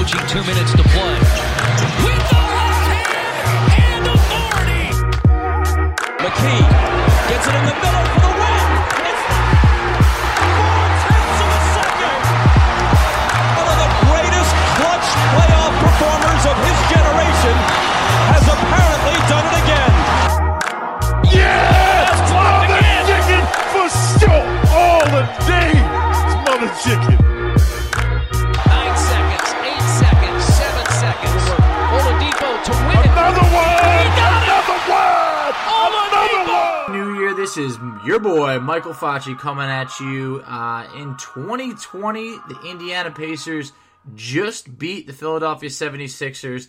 Approaching two minutes to play. With the left hand and authority. McKee gets it in the middle for the win. It's four tenths of a second. One of the greatest clutch playoff performers of his generation has apparently done it again. Yes! Mother again. chicken for sure! All the day! It's mother chicken. This is your boy Michael Facci coming at you. Uh, in 2020, the Indiana Pacers just beat the Philadelphia 76ers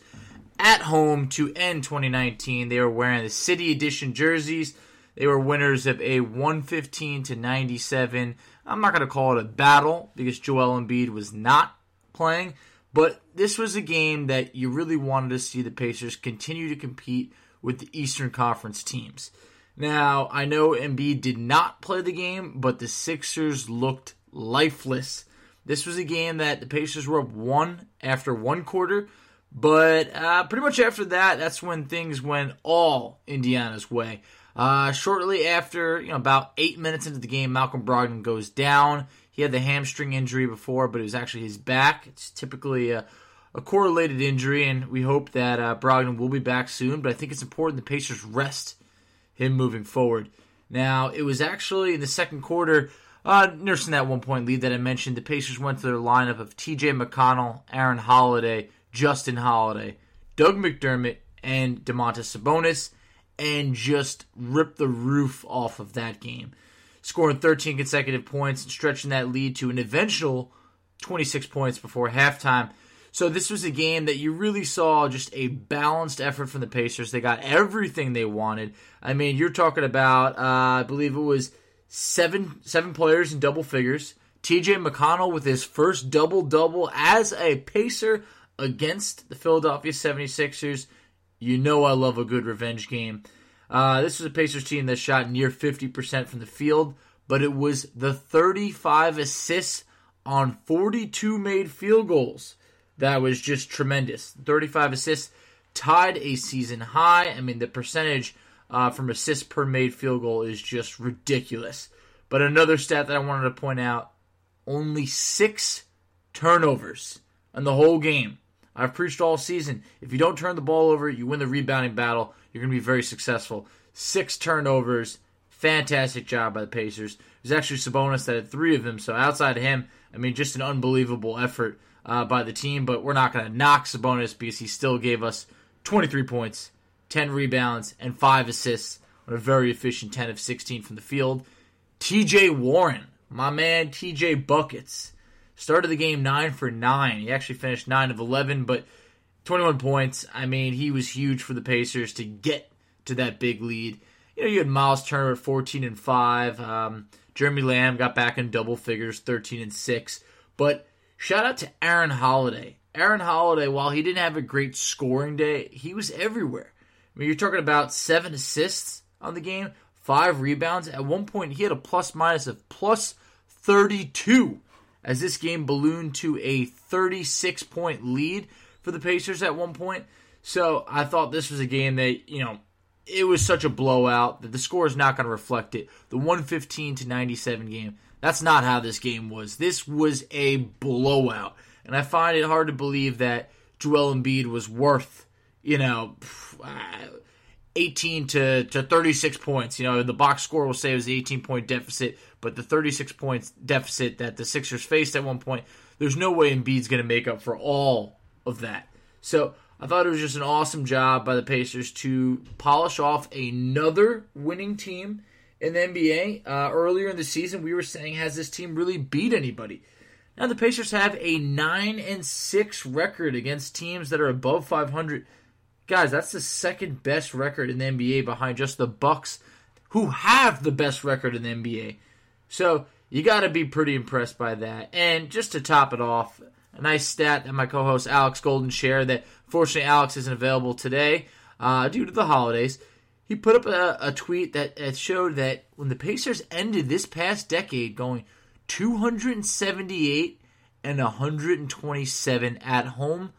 at home to end 2019. They were wearing the City Edition jerseys. They were winners of a 115 to 97. I'm not going to call it a battle because Joel Embiid was not playing, but this was a game that you really wanted to see the Pacers continue to compete with the Eastern Conference teams. Now, I know Embiid did not play the game, but the Sixers looked lifeless. This was a game that the Pacers were up one after one quarter, but uh, pretty much after that, that's when things went all Indiana's way. Uh, shortly after, you know, about eight minutes into the game, Malcolm Brogdon goes down. He had the hamstring injury before, but it was actually his back. It's typically a, a correlated injury, and we hope that uh, Brogdon will be back soon. But I think it's important the Pacers rest him moving forward. Now, it was actually in the second quarter, uh, nursing that one point lead that I mentioned, the Pacers went to their lineup of TJ McConnell, Aaron Holiday, Justin Holiday, Doug McDermott, and Domantas Sabonis, and just ripped the roof off of that game, scoring 13 consecutive points and stretching that lead to an eventual 26 points before halftime. So this was a game that you really saw just a balanced effort from the Pacers. They got everything they wanted. I mean, you're talking about uh, I believe it was seven seven players in double figures. TJ McConnell with his first double double as a Pacer against the Philadelphia 76ers. You know I love a good revenge game. Uh, this was a Pacers team that shot near 50% from the field, but it was the 35 assists on 42 made field goals that was just tremendous. 35 assists tied a season high. I mean, the percentage uh, from assists per made field goal is just ridiculous. But another stat that I wanted to point out only six turnovers in the whole game. I've preached all season. If you don't turn the ball over, you win the rebounding battle. You're going to be very successful. Six turnovers. Fantastic job by the Pacers. It was actually Sabonis that had three of them. So outside of him, I mean, just an unbelievable effort uh, by the team. But we're not going to knock Sabonis because he still gave us 23 points, 10 rebounds, and 5 assists on a very efficient 10 of 16 from the field. TJ Warren, my man TJ Buckets, started the game 9 for 9. He actually finished 9 of 11, but 21 points. I mean, he was huge for the Pacers to get to that big lead. You know, you had Miles Turner at 14 and 5. Um, Jeremy Lamb got back in double figures, 13 and 6. But shout out to Aaron Holiday. Aaron Holiday, while he didn't have a great scoring day, he was everywhere. I mean, you're talking about seven assists on the game, five rebounds. At one point, he had a plus minus of plus 32 as this game ballooned to a 36 point lead for the Pacers at one point. So I thought this was a game that, you know, it was such a blowout that the score is not going to reflect it. The 115 to 97 game, that's not how this game was. This was a blowout. And I find it hard to believe that Joel Embiid was worth, you know, uh, 18 to, to 36 points. You know, the box score will say it was the 18 point deficit, but the 36 points deficit that the Sixers faced at one point, there's no way Embiid's going to make up for all of that. So I thought it was just an awesome job by the Pacers to polish off another winning team in the NBA. Uh, earlier in the season, we were saying, has this team really beat anybody? Now the Pacers have a nine and six record against teams that are above 500. Guys, that's the second best record in the NBA behind just the Bucks, who have the best record in the NBA. So you got to be pretty impressed by that. And just to top it off, a nice stat that my co-host Alex Golden shared that fortunately Alex isn't available today uh, due to the holidays. He put up a, a tweet that, that showed that when the Pacers ended this past decade going 278 and 127 at home,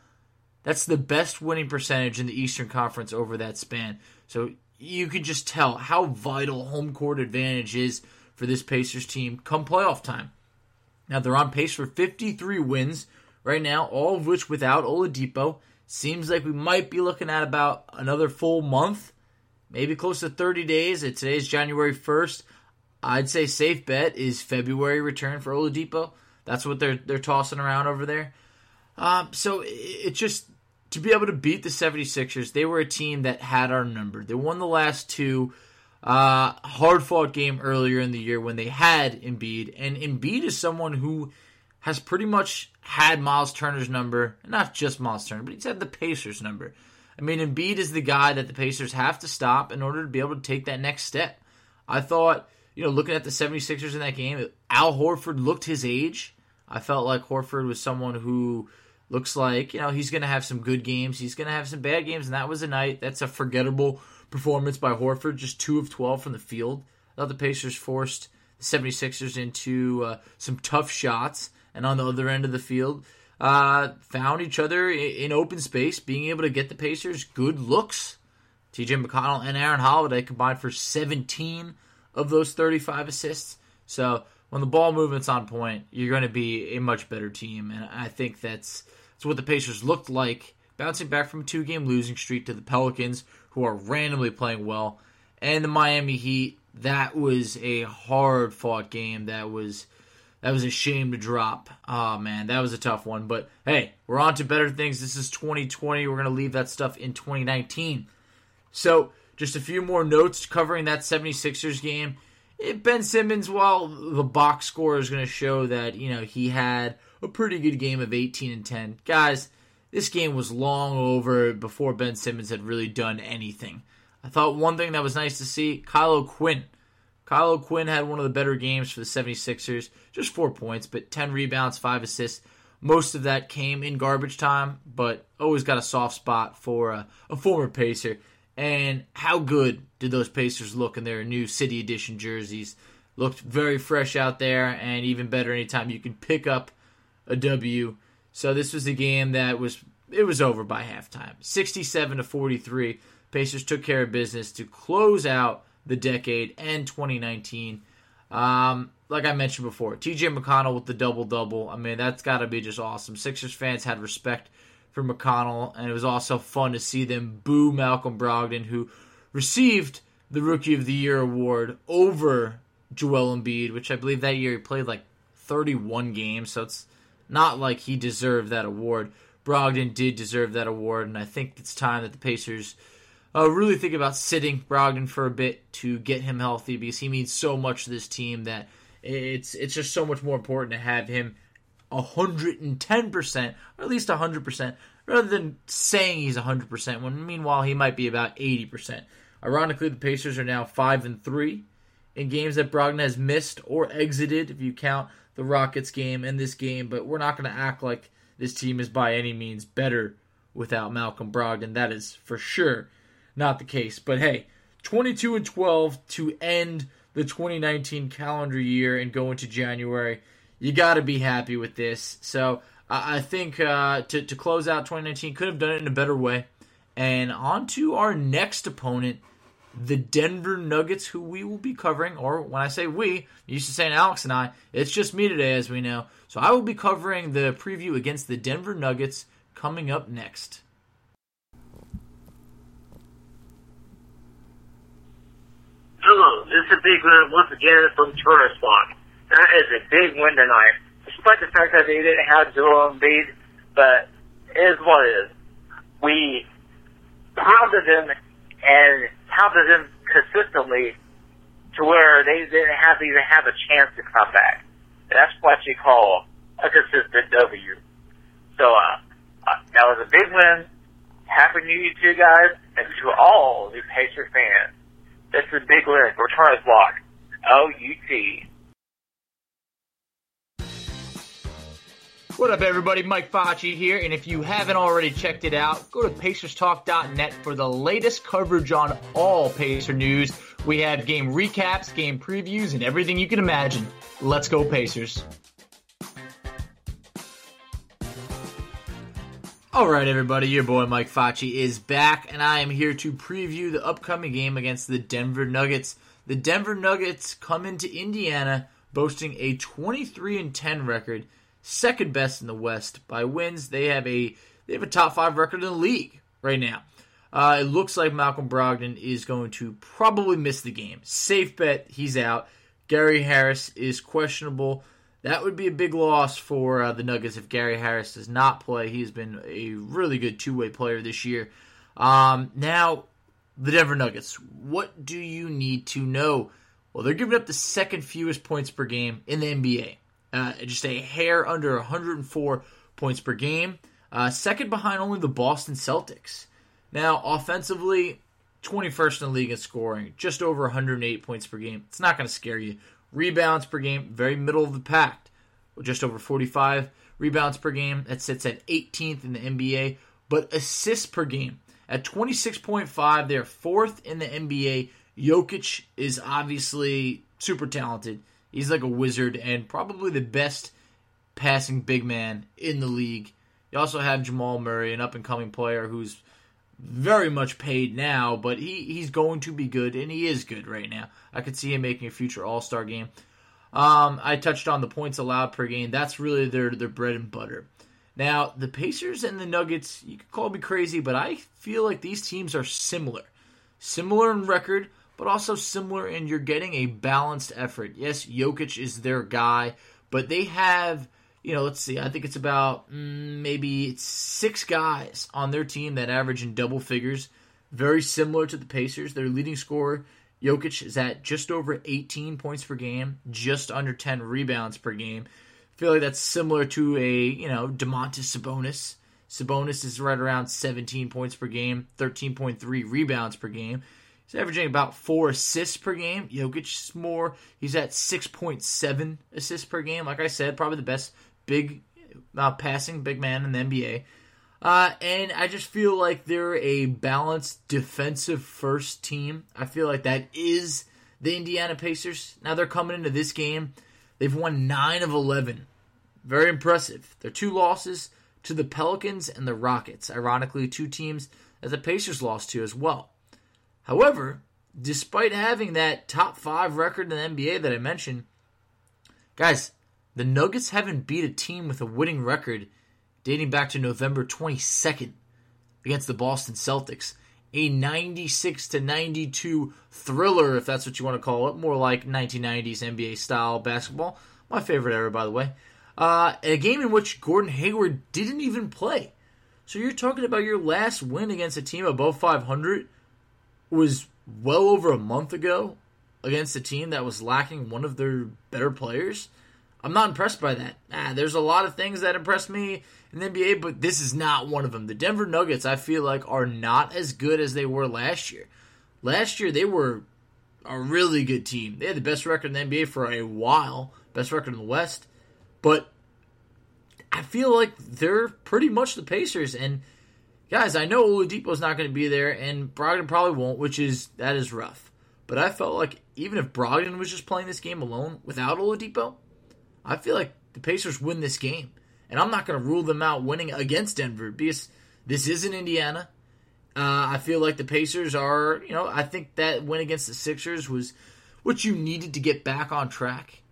that's the best winning percentage in the Eastern Conference over that span. So you can just tell how vital home court advantage is for this Pacers team come playoff time. Now they're on pace for 53 wins right now, all of which without Oladipo. Seems like we might be looking at about another full month, maybe close to 30 days. Today's January 1st. I'd say safe bet is February return for Oladipo. That's what they're they're tossing around over there. Um, so it, just to be able to beat the 76ers, they were a team that had our number. They won the last two. Uh, hard fought game earlier in the year when they had Embiid, and Embiid is someone who has pretty much had Miles Turner's number, not just Miles Turner, but he's had the Pacers' number. I mean, Embiid is the guy that the Pacers have to stop in order to be able to take that next step. I thought, you know, looking at the 76ers in that game, Al Horford looked his age. I felt like Horford was someone who looks like, you know, he's going to have some good games. He's going to have some bad games, and that was a night. That's a forgettable performance by Horford, just 2 of 12 from the field. I thought the Pacers forced the 76ers into uh, some tough shots and on the other end of the field, uh, found each other in open space, being able to get the Pacers good looks. TJ McConnell and Aaron Holiday combined for 17 of those 35 assists. So when the ball movement's on point, you're going to be a much better team, and I think that's that's what the Pacers looked like, bouncing back from a two-game losing streak to the Pelicans, who are randomly playing well, and the Miami Heat. That was a hard-fought game. That was that was a shame to drop. Oh man, that was a tough one. But hey, we're on to better things. This is 2020. We're gonna leave that stuff in 2019. So just a few more notes covering that 76ers game. Ben Simmons, while the box score is to show that you know he had a pretty good game of 18 and 10, guys, this game was long over before Ben Simmons had really done anything. I thought one thing that was nice to see, Kyle O'Quinn Kyle Quinn had one of the better games for the 76ers, just four points, but 10 rebounds, five assists. Most of that came in garbage time, but always got a soft spot for a, a former Pacer. And how good did those Pacers look in their new City Edition jerseys? Looked very fresh out there, and even better anytime you can pick up a W. So this was a game that was it was over by halftime, 67 to 43. Pacers took care of business to close out the decade and 2019. Um, like I mentioned before, TJ McConnell with the double double. I mean, that's got to be just awesome. Sixers fans had respect for McConnell, and it was also fun to see them boo Malcolm Brogdon, who received the Rookie of the Year award over Joel Embiid, which I believe that year he played like 31 games, so it's not like he deserved that award. Brogdon did deserve that award, and I think it's time that the Pacers uh, really think about sitting Brogdon for a bit to get him healthy because he means so much to this team that it's it's just so much more important to have him 110%, or at least 100%, rather than saying he's 100% when meanwhile he might be about 80%. Ironically, the Pacers are now 5 and 3 in games that Brogdon has missed or exited if you count the Rockets game and this game, but we're not going to act like this team is by any means better without Malcolm Brogdon. That is for sure not the case. But hey, 22 and 12 to end the 2019 calendar year and go into January. You got to be happy with this. So I think uh, to, to close out 2019, could have done it in a better way. And on to our next opponent, the Denver Nuggets, who we will be covering. Or when I say we, used to saying Alex and I, it's just me today, as we know. So I will be covering the preview against the Denver Nuggets coming up next. Hello, this is big win once again from Turner Block. That is a big win tonight, despite the fact that they didn't have Joel Embiid, but it is what it is. We pounded them and pounded them consistently to where they didn't have to even have a chance to come back. That's what you call a consistent W. So, uh, uh, that was a big win. Happy New Year to you guys and to all the Pacer fans. This is a big win for Turner's Block. O-U-T. What up, everybody? Mike Facci here, and if you haven't already checked it out, go to PacersTalk.net for the latest coverage on all Pacer news. We have game recaps, game previews, and everything you can imagine. Let's go, Pacers. All right, everybody, your boy Mike Facci is back, and I am here to preview the upcoming game against the Denver Nuggets. The Denver Nuggets come into Indiana boasting a 23 and 10 record, second best in the West by wins. They have a they have a top five record in the league right now. Uh, it looks like Malcolm Brogdon is going to probably miss the game. Safe bet he's out. Gary Harris is questionable. That would be a big loss for uh, the Nuggets if Gary Harris does not play. He's been a really good two way player this year. Um, now, the Denver Nuggets. What do you need to know? Well, they're giving up the second fewest points per game in the NBA. Uh, just a hair under 104 points per game. Uh, second behind only the Boston Celtics. Now, offensively, 21st in the league in scoring, just over 108 points per game. It's not going to scare you. Rebounds per game, very middle of the pack, just over 45 rebounds per game. That sits at 18th in the NBA. But assists per game at 26.5, they're fourth in the NBA. Jokic is obviously super talented. He's like a wizard and probably the best passing big man in the league. You also have Jamal Murray, an up and coming player who's very much paid now, but he, he's going to be good, and he is good right now. I could see him making a future All Star game. Um, I touched on the points allowed per game. That's really their their bread and butter. Now, the Pacers and the Nuggets, you could call me crazy, but I feel like these teams are similar. Similar in record, but also similar in you're getting a balanced effort. Yes, Jokic is their guy, but they have, you know, let's see, I think it's about mm, maybe it's six guys on their team that average in double figures. Very similar to the Pacers. Their leading scorer, Jokic, is at just over 18 points per game, just under 10 rebounds per game. I feel like that's similar to a, you know, Domantas Sabonis. Sabonis is right around 17 points per game, 13.3 rebounds per game. He's averaging about four assists per game. Jokic is more. He's at 6.7 assists per game. Like I said, probably the best big uh, passing big man in the NBA. Uh, and I just feel like they're a balanced defensive first team. I feel like that is the Indiana Pacers. Now they're coming into this game. They've won 9 of 11. Very impressive. Their two losses to the Pelicans and the Rockets. Ironically, two teams that the Pacers lost to as well. However, despite having that top five record in the NBA that I mentioned, guys, the Nuggets haven't beat a team with a winning record dating back to November 22nd against the Boston Celtics. A 96 to 92 thriller, if that's what you want to call it, more like 1990s NBA style basketball. My favorite era, by the way. Uh, a game in which Gordon Hayward didn't even play. So you're talking about your last win against a team above 500 was well over a month ago against a team that was lacking one of their better players. I'm not impressed by that. Ah, there's a lot of things that impress me in the NBA, but this is not one of them. The Denver Nuggets, I feel like, are not as good as they were last year. Last year, they were a really good team. They had the best record in the NBA for a while, best record in the West. But I feel like they're pretty much the Pacers. And guys, I know Oladipo's not going to be there, and Brogdon probably won't, which is that is rough. But I felt like even if Brogdon was just playing this game alone without Oladipo, I feel like the Pacers win this game. And I'm not going to rule them out winning against Denver because this isn't Indiana. Uh, I feel like the Pacers are, you know, I think that win against the Sixers was what you needed to get back on track.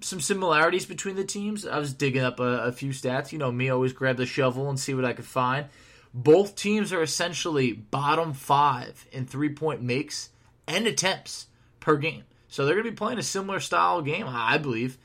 Some similarities between the teams. I was digging up a, a few stats. You know, me always grab the shovel and see what I could find. Both teams are essentially bottom five in three point makes and attempts per game. So they're going to be playing a similar style game, I believe.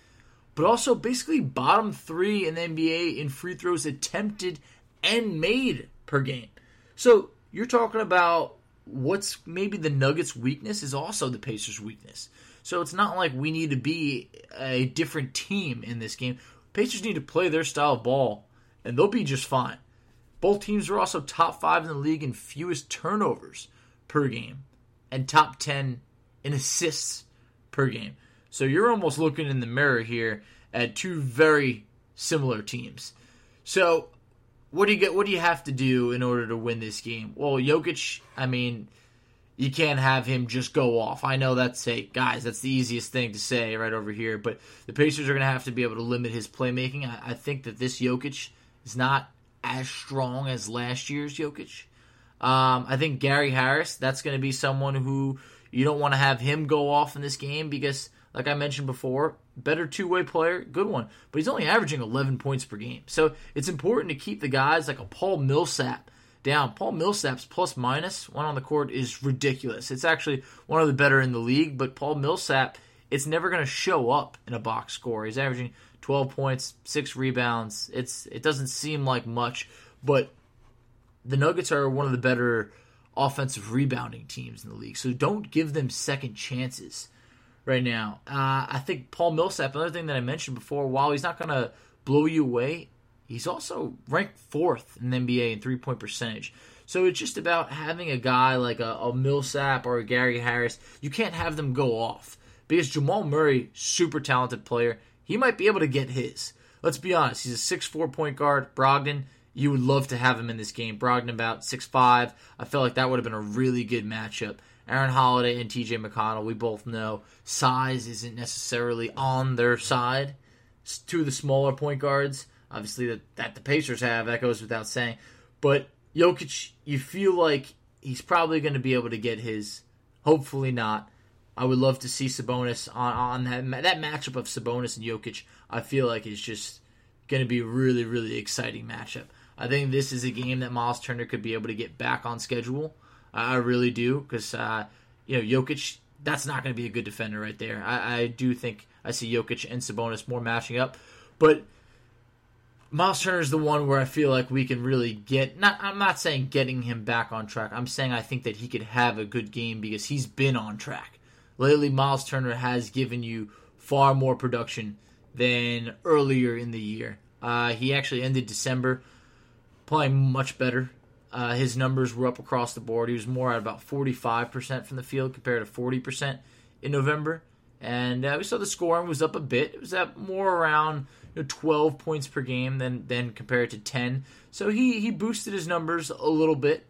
But also basically bottom three in the NBA in free throws attempted and made per game. So you're talking about what's maybe the Nuggets' weakness is also the Pacers' weakness. So it's not like we need to be a different team in this game. Pacers need to play their style of ball, and they'll be just fine. Both teams are also top five in the league in fewest turnovers per game, and top 10 in assists per game. So you're almost looking in the mirror here at two very similar teams. So what do you get? What do you have to do in order to win this game? Well, Jokic. I mean, you can't have him just go off. I know that's a guys. That's the easiest thing to say right over here. But the Pacers are going to have to be able to limit his playmaking. I, I think that this Jokic is not as strong as last year's Jokic. Um, I think Gary Harris. That's going to be someone who you don't want to have him go off in this game because, like I mentioned before, better two way player, good one. But he's only averaging 11 points per game. So it's important to keep the guys like a Paul Millsap down. Paul Millsap's plus minus one on the court is ridiculous. It's actually one of the better in the league, but Paul Millsap, it's never going to show up in a box score. He's averaging 12 points, six rebounds. It's it doesn't seem like much, but the Nuggets are one of the better offensive rebounding teams in the league. So don't give them second chances right now. Uh, I think Paul Millsap, another thing that I mentioned before, while he's not going to blow you away, he's also ranked fourth in the NBA in three point percentage. So it's just about having a guy like a, a Millsap or a Gary Harris. You can't have them go off because Jamal Murray, super talented player, he might be able to get his. Let's be honest, he's a six-four point guard. Brogdon, you would love to have him in this game. Brogdon about six-five. I felt like that would have been a really good matchup. Aaron Holiday and TJ McConnell, we both know size isn't necessarily on their side. Two of the smaller point guards, obviously, that, that the Pacers have, that goes without saying. But Jokic, you feel like he's probably going to be able to get his. Hopefully not. I would love to see Sabonis on, on that that matchup of Sabonis and Jokic. I feel like it's just going to be a really really exciting matchup. I think this is a game that Miles Turner could be able to get back on schedule. I really do because uh, you know Jokic. That's not going to be a good defender right there. I, I do think I see Jokic and Sabonis more matching up, but Miles Turner is the one where I feel like we can really get. Not, I'm not saying getting him back on track. I'm saying I think that he could have a good game because he's been on track lately. Miles Turner has given you far more production than earlier in the year. Uh, he actually ended December playing much better. Uh, his numbers were up across the board. He was more at about 45% from the field compared to 40% in November. And uh, we saw the scoring was up a bit. It was at more around you know, 12 points per game than, than compared to 10. So he, he boosted his numbers a little bit.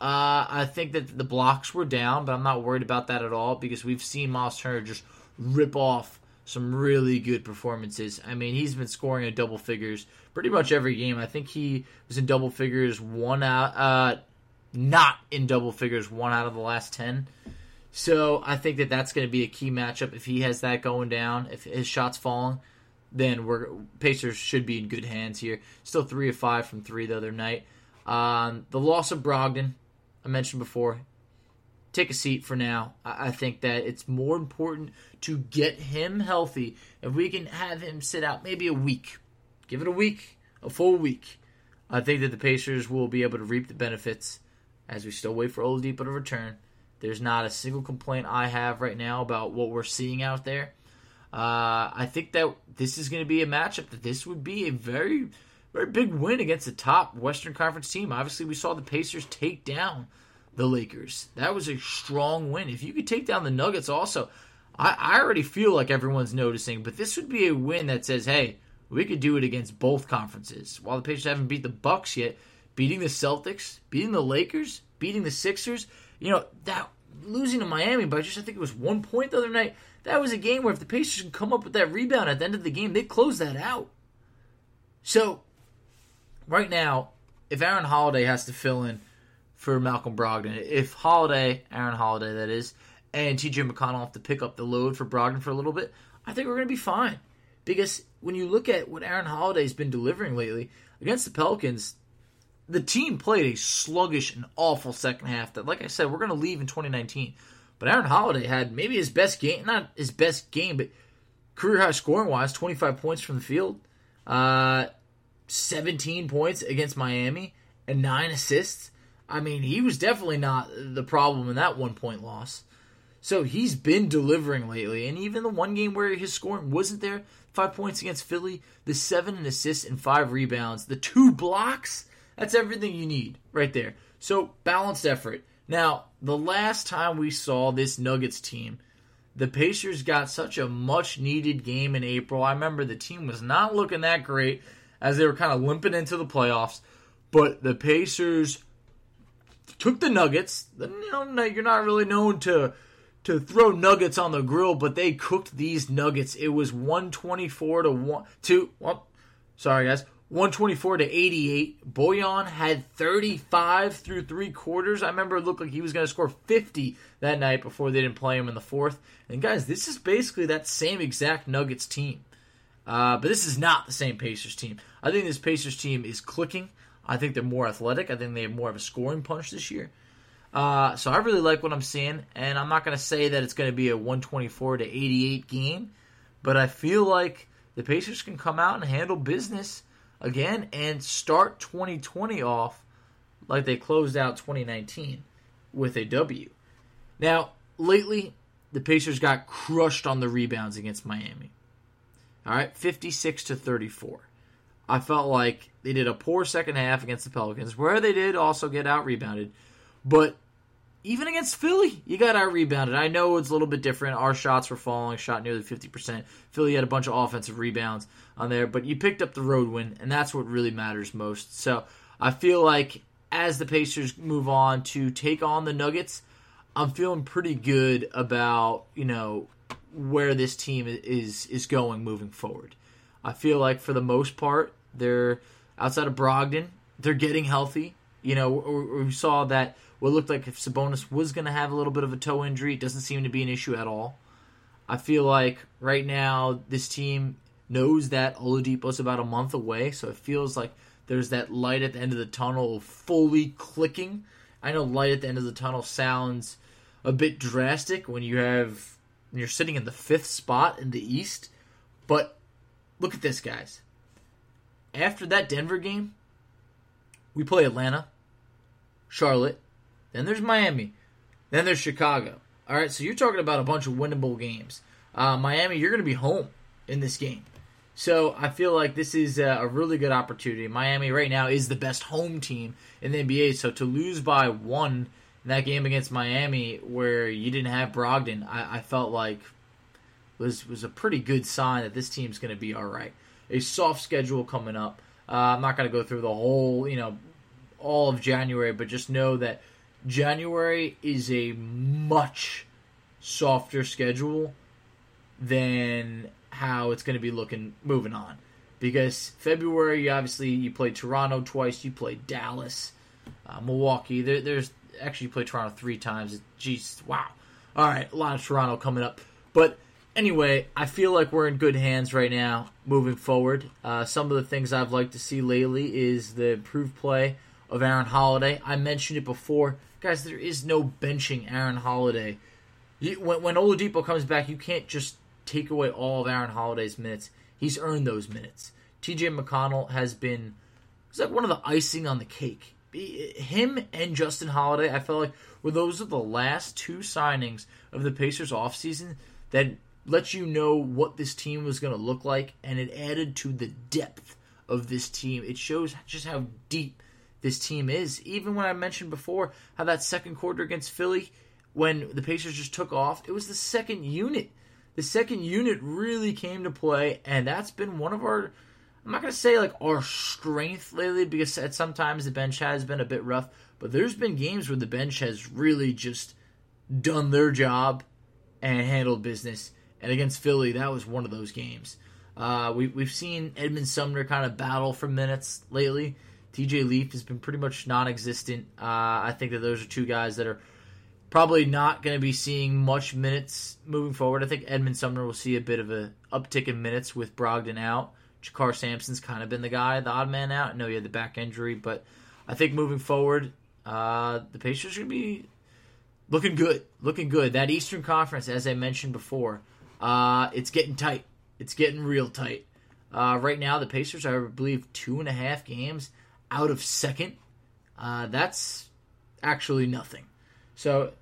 Uh, I think that the blocks were down, but I'm not worried about that at all because we've seen Miles Turner just rip off some really good performances. I mean, he's been scoring in double figures pretty much every game. I think he was in double figures one out, uh, not in double figures one out of the last ten. So I think that that's going to be a key matchup. If he has that going down, if his shots falling, then we're Pacers should be in good hands here. Still three of five from three the other night. Um, the loss of Brogdon, I mentioned before. Take a seat for now. I, think that it's more important to get him healthy. If we can have him sit out maybe a week, give it a week, a full week. I think that the Pacers will be able to reap the benefits as we still wait for Oladipo to return There's not a single complaint I have right now about what we're seeing out there. Uh, I think that this is going to be a matchup that this would be a very, very big win against the top Western Conference team. Obviously, we saw the Pacers take down the Lakers. That was a strong win. If you could take down the Nuggets, also, I, I already feel like everyone's noticing, but this would be a win that says, hey, we could do it against both conferences. While the Pacers haven't beat the Bucks yet, beating the Celtics, beating the Lakers, beating the Sixers, you know, that losing to Miami by just I think it was one point the other night, that was a game where if the Pacers can come up with that rebound at the end of the game, they close that out. So right now, if Aaron Holiday has to fill in for Malcolm Brogdon, if Holiday, Aaron Holiday that is, and TJ McConnell have to pick up the load for Brogdon for a little bit, I think we're going to be fine. Because when you look at what Aaron Holiday's been delivering lately against the Pelicans, the team played a sluggish and awful second half that, like I said, we're going to leave in 2019. But Aaron Holiday had maybe his best game, not his best game, but career high scoring wise, 25 points from the field, uh, 17 points against Miami, and nine assists. I mean, he was definitely not the problem in that one point loss. So he's been delivering lately, and even the one game where his scoring wasn't there, five points against Philly, the seven assists and five rebounds, the two blocks, that's everything you need right there. So balanced effort. Now, the last time we saw this Nuggets team, the Pacers got such a much needed game in April. I remember the team was not looking that great as they were kind of limping into the playoffs, but the Pacers took the Nuggets. You're not really known to to throw nuggets on the grill, but they cooked these nuggets. It was 124 to 1 to well, sorry guys, 124 to 88. Bojan had 35 through three quarters. I remember it looked like he was going to score 50 that night before they didn't play him in the fourth. And guys, this is basically that same exact Nuggets team. Uh, but this is not the same Pacers team. I think this Pacers team is clicking. I think they're more athletic. I think they have more of a scoring punch this year. Uh, so I really like what I'm seeing, and I'm not going to say that it's going to be a 124 to 88 game, but I feel like the Pacers can come out and handle business again and start 2020 off like they closed out 2019 with a W. Now, lately, the Pacers got crushed on the rebounds against Miami. All right, 56 to 34. I felt like they did a poor second half against the Pelicans, where they did also get out rebounded. But even against Philly, you got out rebounded. I know it's a little bit different. Our shots were falling, shot nearly 50%. Philly had a bunch of offensive rebounds on there, but you picked up the road win, and that's what really matters most. So I feel like as the Pacers move on to take on the Nuggets, I'm feeling pretty good about, you know, where this team is is going moving forward. I feel like for the most part, they're outside of Brogdon, they're getting healthy. You know, we saw that what looked like if Sabonis was going to have a little bit of a toe injury, it doesn't seem to be an issue at all. I feel like right now this team knows that Oladipo's about a month away, so it feels like there's that light at the end of the tunnel fully clicking. I know light at the end of the tunnel sounds a bit drastic when you have when you're sitting in the fifth spot in the East, but look at this, guys. After that Denver game, we play Atlanta, Charlotte, then there's Miami, then there's Chicago. All right, so you're talking about a bunch of winnable games. Uh, Miami, you're going to be home in this game. So I feel like this is a really good opportunity. Miami right now is the best home team in the NBA. So to lose by one in that game against Miami, where you didn't have Brogdon, I, I felt like was was a pretty good sign that this team's going to be all right. A soft schedule coming up. Uh, I'm not going to go through the whole, you know, all of January, but just know that January is a much softer schedule than how it's going to be looking moving on. Because February, obviously, you play Toronto twice, you play Dallas, uh, Milwaukee. There, there's actually you play Toronto three times. Jeez, wow. All right, a lot of Toronto coming up. But anyway, I feel like we're in good hands right now moving forward. Uh, some of the things I've liked to see lately is the improved play of Aaron Holiday. I mentioned it before. Guys, there is no benching Aaron Holiday. You, when, when Oladipo comes back, you can't just take away all of Aaron Holiday's minutes. He's earned those minutes. TJ McConnell has been it's like one of the icing on the cake him and Justin Holiday, I felt like were those are the last two signings of the Pacers offseason that lets you know what this team was going to look like, and it added to the depth of this team. It shows just how deep this team is. Even when I mentioned before how that second quarter against Philly, when the Pacers just took off, it was the second unit. The second unit really came to play, and that's been one of our. I'm not going to say like our strength lately because at sometimes the bench has been a bit rough, but there's been games where the bench has really just done their job and handled business. And against Philly, that was one of those games. Uh, we, we've seen Edmund Sumner kind of battle for minutes lately. TJ Leaf has been pretty much non existent. Uh, I think that those are two guys that are probably not going to be seeing much minutes moving forward. I think Edmund Sumner will see a bit of a uptick in minutes with Brogdon out. JaKarr Sampson's kind of been the guy, the odd man out. I know he had the back injury, but I think moving forward, uh, the Pacers are going to be looking good. Looking good. That Eastern Conference, as I mentioned before, uh, it's getting tight. It's getting real tight. Uh, right now, the Pacers are, I believe, two and a half games out of second. Uh, that's actually nothing. So,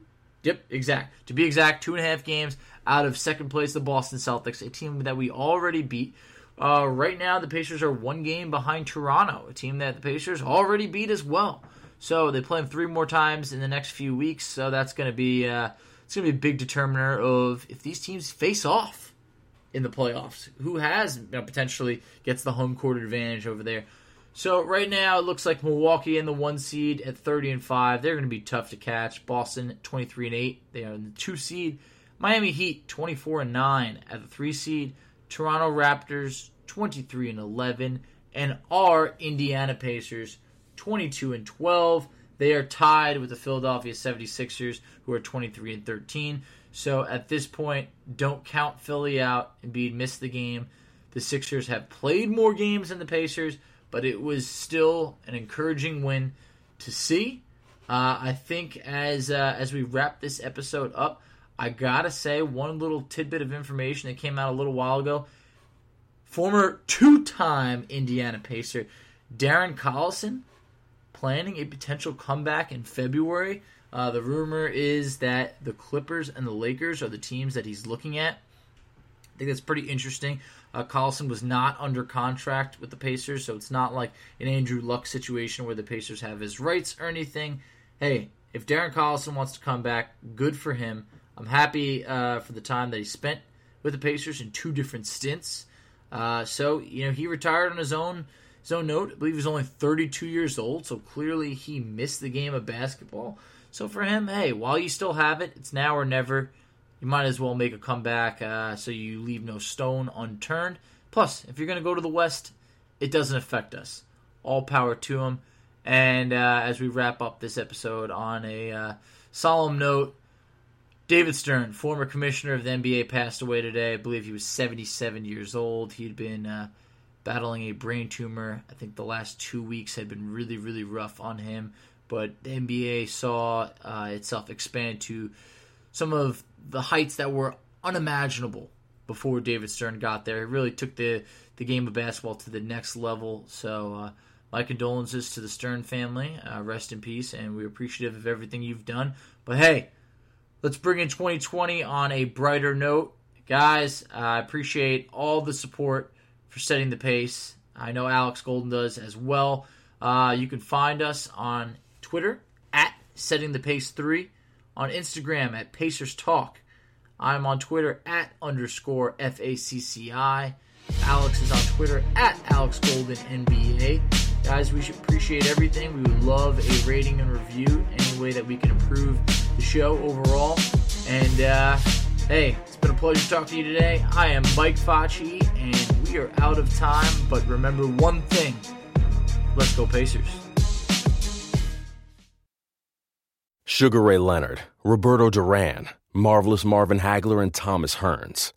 yep, exact. To be exact, two and a half games out of second place, the Boston Celtics, a team that we already beat. Uh, right now, the Pacers are one game behind Toronto, a team that the Pacers already beat as well. So they play them three more times in the next few weeks. So that's going to be uh, it's going to be a big determiner of if these teams face off in the playoffs. Who has you know, potentially gets the home court advantage over there? So right now it looks like Milwaukee in the one seed at 30 and five. They're going to be tough to catch. Boston 23 and eight. They are in the two seed. Miami Heat 24 and nine at the three seed. Toronto Raptors 23 and 11, and our Indiana Pacers 22 and 12. They are tied with the Philadelphia 76ers, who are 23 and 13. So at this point, don't count Philly out. Embiid missed the game. The Sixers have played more games than the Pacers, but it was still an encouraging win to see. Uh, I think as uh, as we wrap this episode up, I gotta say one little tidbit of information that came out a little while ago. Former two-time Indiana Pacer Darren Collison planning a potential comeback in February. Uh, the rumor is that the Clippers and the Lakers are the teams that he's looking at. I think that's pretty interesting. Uh, Collison was not under contract with the Pacers, so it's not like an Andrew Luck situation where the Pacers have his rights or anything. Hey, if Darren Collison wants to come back, good for him. I'm happy uh, for the time that he spent with the Pacers in two different stints. Uh, so you know he retired on his own own note. I believe he's only 32 years old, so clearly he missed the game of basketball. So for him, hey, while you still have it, it's now or never. You might as well make a comeback uh, so you leave no stone unturned. Plus, if you're going to go to the West, it doesn't affect us. All power to him. And uh, as we wrap up this episode on a uh, solemn note, David Stern, former commissioner of the NBA, passed away today. I believe he was 77 years old. He'd been uh, battling a brain tumor. I think the last two weeks had been really, really rough on him. But the NBA saw uh, itself expand to some of the heights that were unimaginable before David Stern got there. It really took the, the game of basketball to the next level. So, uh, my condolences to the Stern family. Uh, rest in peace, and we're appreciative of everything you've done. But hey, let's bring in 2020 on a brighter note. Guys, I appreciate all the support for setting the pace. I know Alex Golden does as well. Uh, you can find us on Twitter at Setting the Pace 3, on Instagram at Pacers Talk. I'm on Twitter at underscore FACCI. Alex is on Twitter at Alex Golden NBA. Guys, we should appreciate everything. We would love a rating and review, any way that we can improve the show overall. And uh, hey, it's been a pleasure talking to you today. I am Mike Facci, and are out of time. But remember one thing let's go, Pacers. Sugar Ray Leonard, Roberto Duran, Marvelous Marvin Hagler, and Thomas Hearns.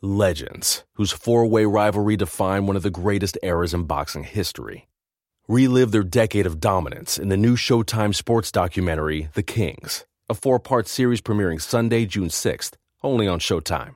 Legends, whose four way rivalry defined one of the greatest eras in boxing history. Relive their decade of dominance in the new Showtime sports documentary, The Kings, a four part series premiering Sunday, June 6th, only on Showtime.